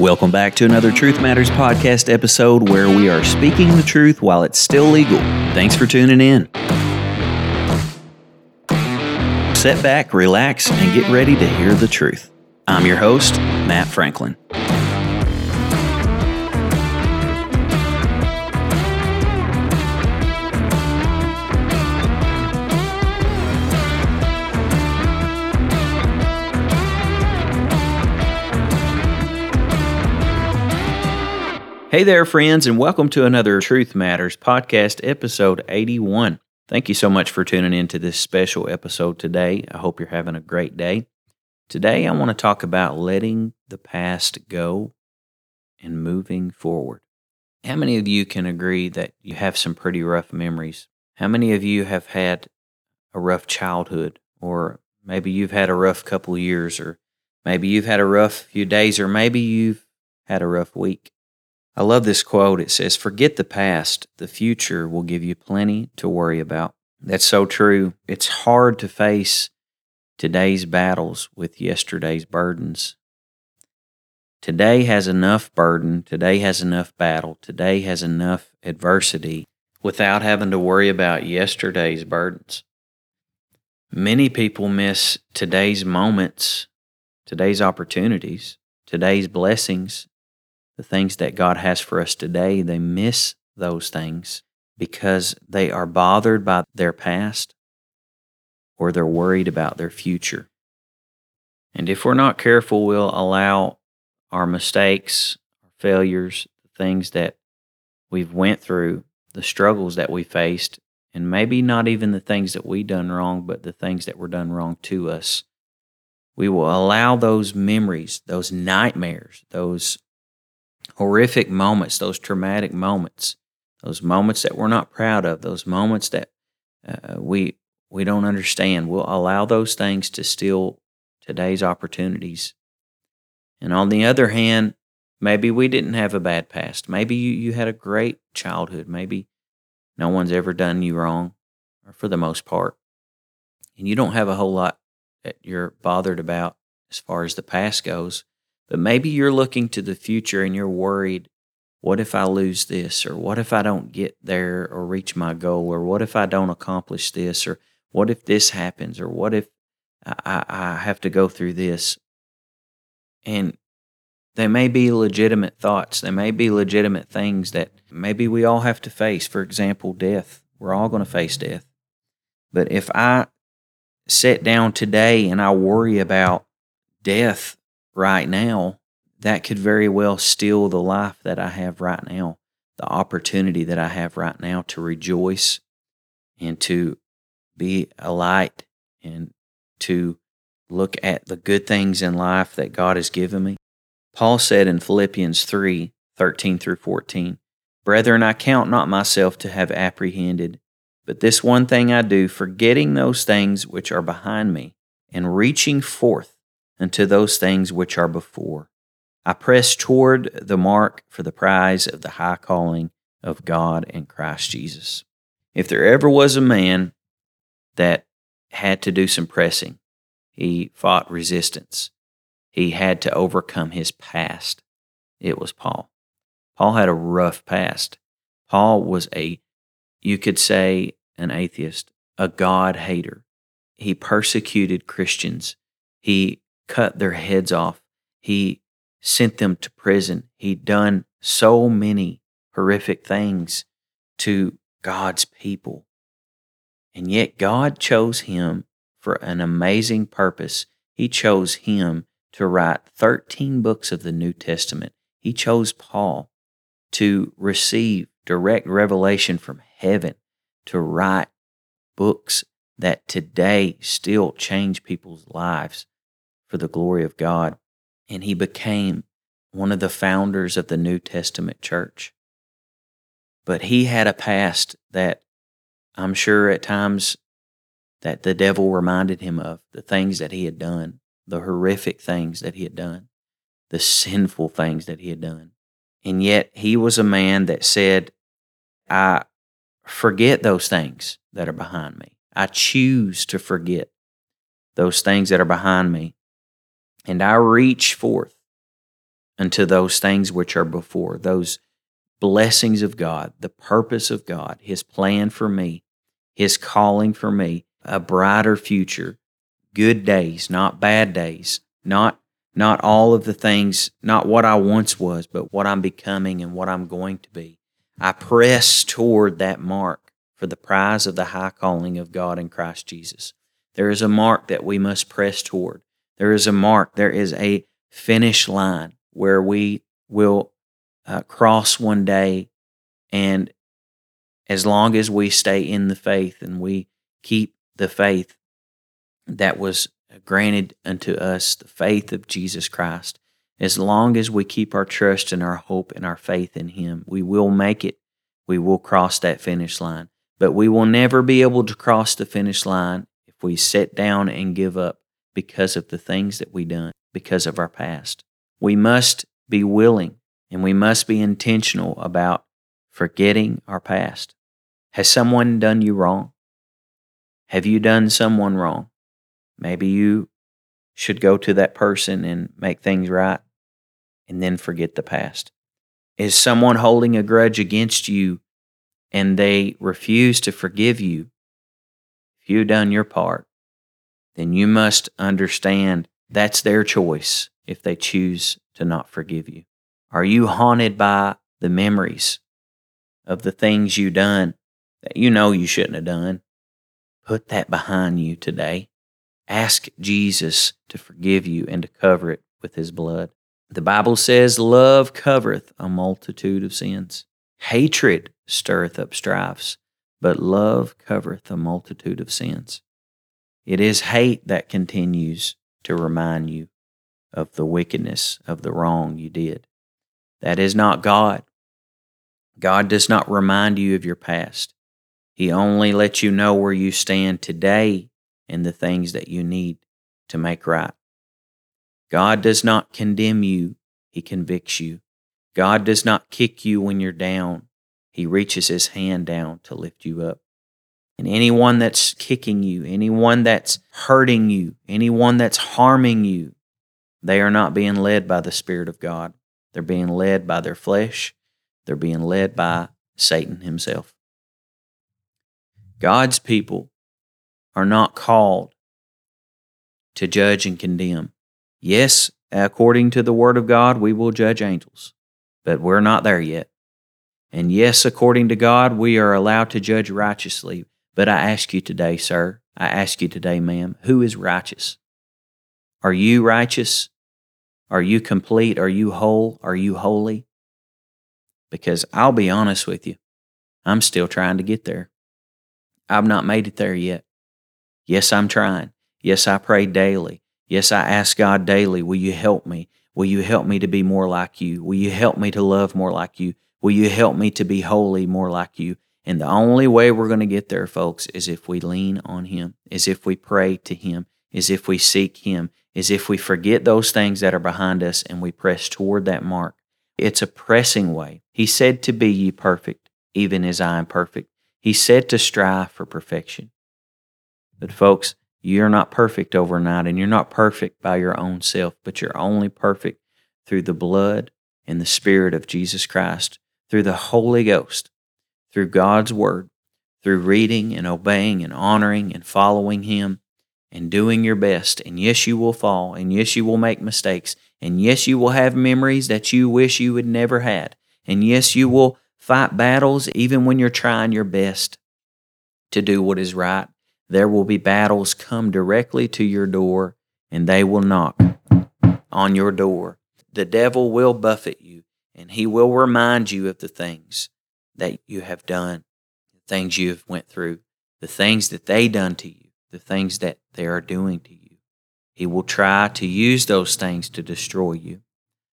Welcome back to another Truth Matters podcast episode where we are speaking the truth while it's still legal. Thanks for tuning in. Sit back, relax, and get ready to hear the truth. I'm your host, Matt Franklin. Hey there, friends, and welcome to another Truth Matters podcast, episode 81. Thank you so much for tuning in to this special episode today. I hope you're having a great day. Today, I want to talk about letting the past go and moving forward. How many of you can agree that you have some pretty rough memories? How many of you have had a rough childhood, or maybe you've had a rough couple years, or maybe you've had a rough few days, or maybe you've had a rough week? I love this quote. It says, Forget the past, the future will give you plenty to worry about. That's so true. It's hard to face today's battles with yesterday's burdens. Today has enough burden, today has enough battle, today has enough adversity without having to worry about yesterday's burdens. Many people miss today's moments, today's opportunities, today's blessings the things that God has for us today, they miss those things because they are bothered by their past or they're worried about their future. And if we're not careful, we'll allow our mistakes, our failures, the things that we've went through, the struggles that we faced, and maybe not even the things that we done wrong, but the things that were done wrong to us. We will allow those memories, those nightmares, those horrific moments, those traumatic moments, those moments that we're not proud of, those moments that uh, we we don't understand. We'll allow those things to steal today's opportunities. And on the other hand, maybe we didn't have a bad past. Maybe you, you had a great childhood. Maybe no one's ever done you wrong, or for the most part. And you don't have a whole lot that you're bothered about as far as the past goes. But maybe you're looking to the future and you're worried what if I lose this? Or what if I don't get there or reach my goal? Or what if I don't accomplish this? Or what if this happens? Or what if I, I have to go through this? And they may be legitimate thoughts. They may be legitimate things that maybe we all have to face. For example, death. We're all going to face death. But if I sit down today and I worry about death right now, that could very well steal the life that I have right now, the opportunity that I have right now to rejoice and to be a light and to look at the good things in life that God has given me. Paul said in Philippians 3 13 through 14, Brethren, I count not myself to have apprehended, but this one thing I do, forgetting those things which are behind me, and reaching forth unto those things which are before. I press toward the mark for the prize of the high calling of God in Christ Jesus. If there ever was a man that had to do some pressing, he fought resistance. He had to overcome his past. It was Paul. Paul had a rough past. Paul was a, you could say, an atheist, a God hater. He persecuted Christians. He cut their heads off. He sent them to prison. He'd done so many horrific things to God's people. And yet God chose him for an amazing purpose. He chose him to write 13 books of the New Testament. He chose Paul to receive direct revelation from heaven to write books that today still change people's lives for the glory of God. And he became one of the founders of the New Testament church. But he had a past that I'm sure at times that the devil reminded him of the things that he had done, the horrific things that he had done, the sinful things that he had done. And yet he was a man that said, I forget those things that are behind me. I choose to forget those things that are behind me and I reach forth unto those things which are before, those blessings of God, the purpose of God, His plan for me, His calling for me, a brighter future, good days, not bad days, not not all of the things, not what I once was, but what I'm becoming and what I'm going to be. I press toward that mark for the prize of the high calling of God in Christ Jesus. There is a mark that we must press toward. There is a mark, there is a finish line where we will uh, cross one day. And as long as we stay in the faith and we keep the faith that was granted unto us, the faith of Jesus Christ, as long as we keep our trust and our hope and our faith in Him, we will make it. We will cross that finish line. But we will never be able to cross the finish line if we sit down and give up because of the things that we done, because of our past. We must be willing and we must be intentional about forgetting our past. Has someone done you wrong? Have you done someone wrong? Maybe you should go to that person and make things right and then forget the past. Is someone holding a grudge against you and they refuse to forgive you? If you've done your part, then you must understand that's their choice if they choose to not forgive you. Are you haunted by the memories of the things you've done that you know you shouldn't have done? Put that behind you today. Ask Jesus to forgive you and to cover it with his blood. The Bible says, Love covereth a multitude of sins. Hatred stirreth up strifes, but love covereth a multitude of sins. It is hate that continues to remind you of the wickedness of the wrong you did. That is not God. God does not remind you of your past. He only lets you know where you stand today and the things that you need to make right. God does not condemn you, He convicts you. God does not kick you when you're down, He reaches His hand down to lift you up. And anyone that's kicking you, anyone that's hurting you, anyone that's harming you, they are not being led by the Spirit of God. They're being led by their flesh, they're being led by Satan himself. God's people are not called to judge and condemn. Yes, according to the Word of God, we will judge angels, but we're not there yet. And yes, according to God, we are allowed to judge righteously. But I ask you today, sir, I ask you today, ma'am, who is righteous? Are you righteous? Are you complete? Are you whole? Are you holy? Because I'll be honest with you, I'm still trying to get there. I've not made it there yet. Yes, I'm trying. Yes, I pray daily. Yes, I ask God daily, will you help me? Will you help me to be more like you? Will you help me to love more like you? Will you help me to be holy more like you? And the only way we're going to get there, folks, is if we lean on Him, is if we pray to Him, is if we seek Him, is if we forget those things that are behind us and we press toward that mark. It's a pressing way. He said to be ye perfect, even as I am perfect. He said to strive for perfection. But, folks, you're not perfect overnight and you're not perfect by your own self, but you're only perfect through the blood and the Spirit of Jesus Christ, through the Holy Ghost, through God's Word, through reading and obeying and honoring and following Him and doing your best. And yes, you will fall, and yes, you will make mistakes, and yes, you will have memories that you wish you had never had, and yes, you will fight battles even when you're trying your best to do what is right there will be battles come directly to your door, and they will knock on your door. The devil will buffet you, and he will remind you of the things that you have done, the things you have went through, the things that they done to you, the things that they are doing to you. He will try to use those things to destroy you.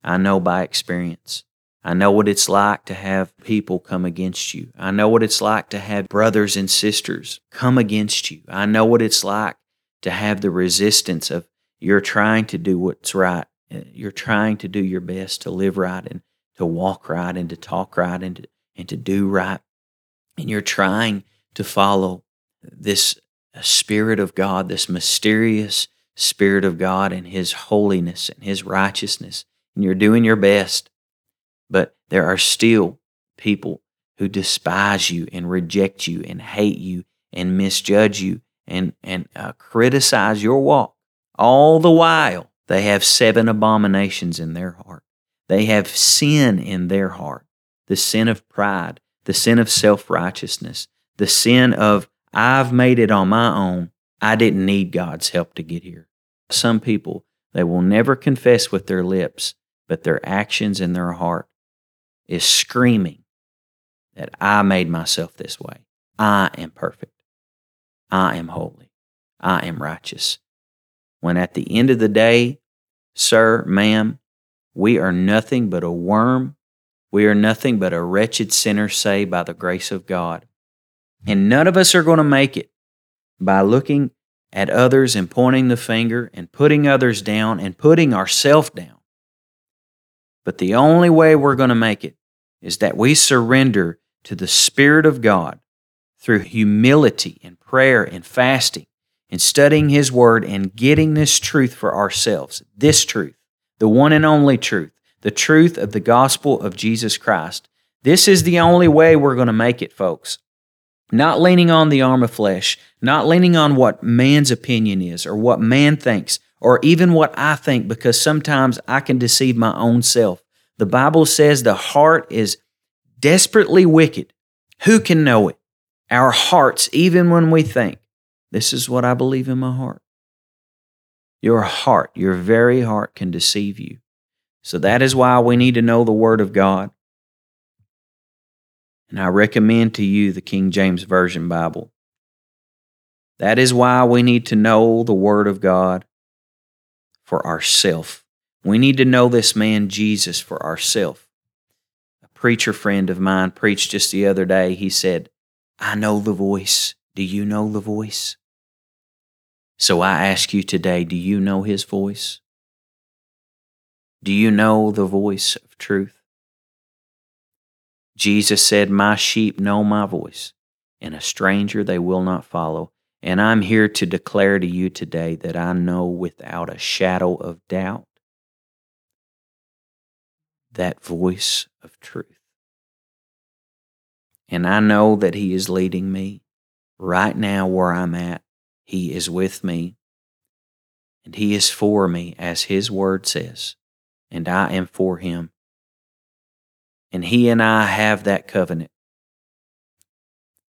I know by experience. I know what it's like to have people come against you. I know what it's like to have brothers and sisters come against you. I know what it's like to have the resistance of you're trying to do what's right. Uh, you're trying to do your best to live right and to walk right and to talk right and to, and to do right. And you're trying to follow this uh, Spirit of God, this mysterious Spirit of God and His holiness and His righteousness and you're doing your best. But there are still people who despise you and reject you and hate you and misjudge you and, and uh, criticize your walk. All the while, they have seven abominations in their heart. They have sin in their heart the sin of pride, the sin of self righteousness, the sin of, I've made it on my own. I didn't need God's help to get here. Some people, they will never confess with their lips, but their actions and their heart is screaming that I made myself this way. I am perfect. I am holy. I am righteous. When at the end of the day, sir, ma'am, we are nothing but a worm. We are nothing but a wretched sinner saved by the grace of God. And none of us are going to make it by looking at others and pointing the finger and putting others down and putting ourselves down. But the only way we're going to make it is that we surrender to the Spirit of God through humility and prayer and fasting and studying His Word and getting this truth for ourselves. This truth, the one and only truth, the truth of the gospel of Jesus Christ. This is the only way we're going to make it, folks. Not leaning on the arm of flesh, not leaning on what man's opinion is or what man thinks or even what I think, because sometimes I can deceive my own self. The Bible says the heart is desperately wicked. Who can know it? Our hearts, even when we think, this is what I believe in my heart. Your heart, your very heart, can deceive you. So that is why we need to know the Word of God. And I recommend to you the King James Version Bible. That is why we need to know the Word of God for ourself. We need to know this man Jesus for ourself. A preacher friend of mine preached just the other day. He said, I know the voice. Do you know the voice? So I ask you today, do you know his voice? Do you know the voice of truth? Jesus said, My sheep know my voice, and a stranger they will not follow. And I'm here to declare to you today that I know without a shadow of doubt that voice of truth. And I know that He is leading me right now where I'm at. He is with me, and He is for me, as His word says, and I am for Him. And He and I have that covenant.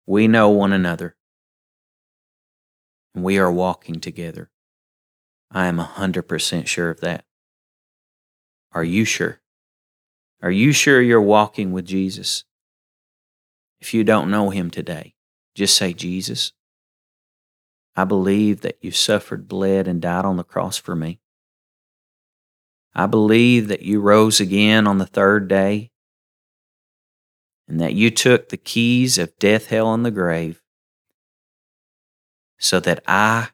We know one another, and we are walking together. I am a 100% sure of that. Are you sure? Are you sure you're walking with Jesus? If you don't know him today, just say, Jesus, I believe that you suffered, bled, and died on the cross for me. I believe that you rose again on the third day and that you took the keys of death, hell, and the grave so that I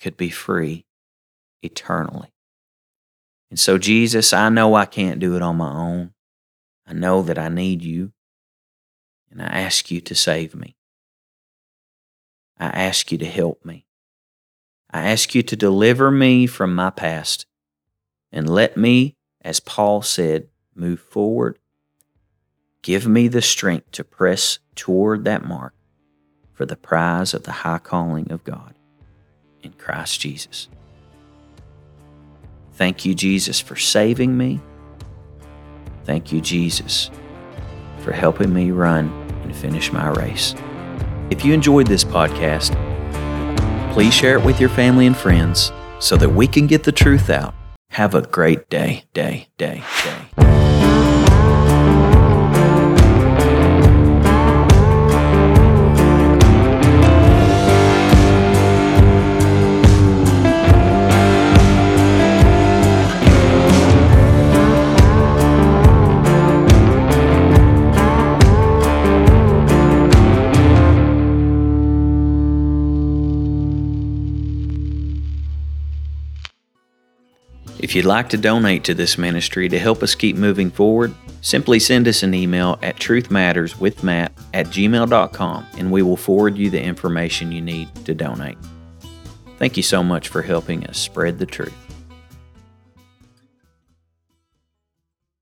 could be free eternally. And so, Jesus, I know I can't do it on my own. I know that I need you and I ask you to save me. I ask you to help me. I ask you to deliver me from my past and let me, as Paul said, move forward. Give me the strength to press toward that mark for the prize of the high calling of God in Christ Jesus. Thank you, Jesus, for saving me. Thank you, Jesus, for helping me run and finish my race. If you enjoyed this podcast, please share it with your family and friends so that we can get the truth out. Have a great day, day, day, day. If you'd like to donate to this ministry to help us keep moving forward, simply send us an email at truthmatterswithmatt at gmail.com and we will forward you the information you need to donate. Thank you so much for helping us spread the truth.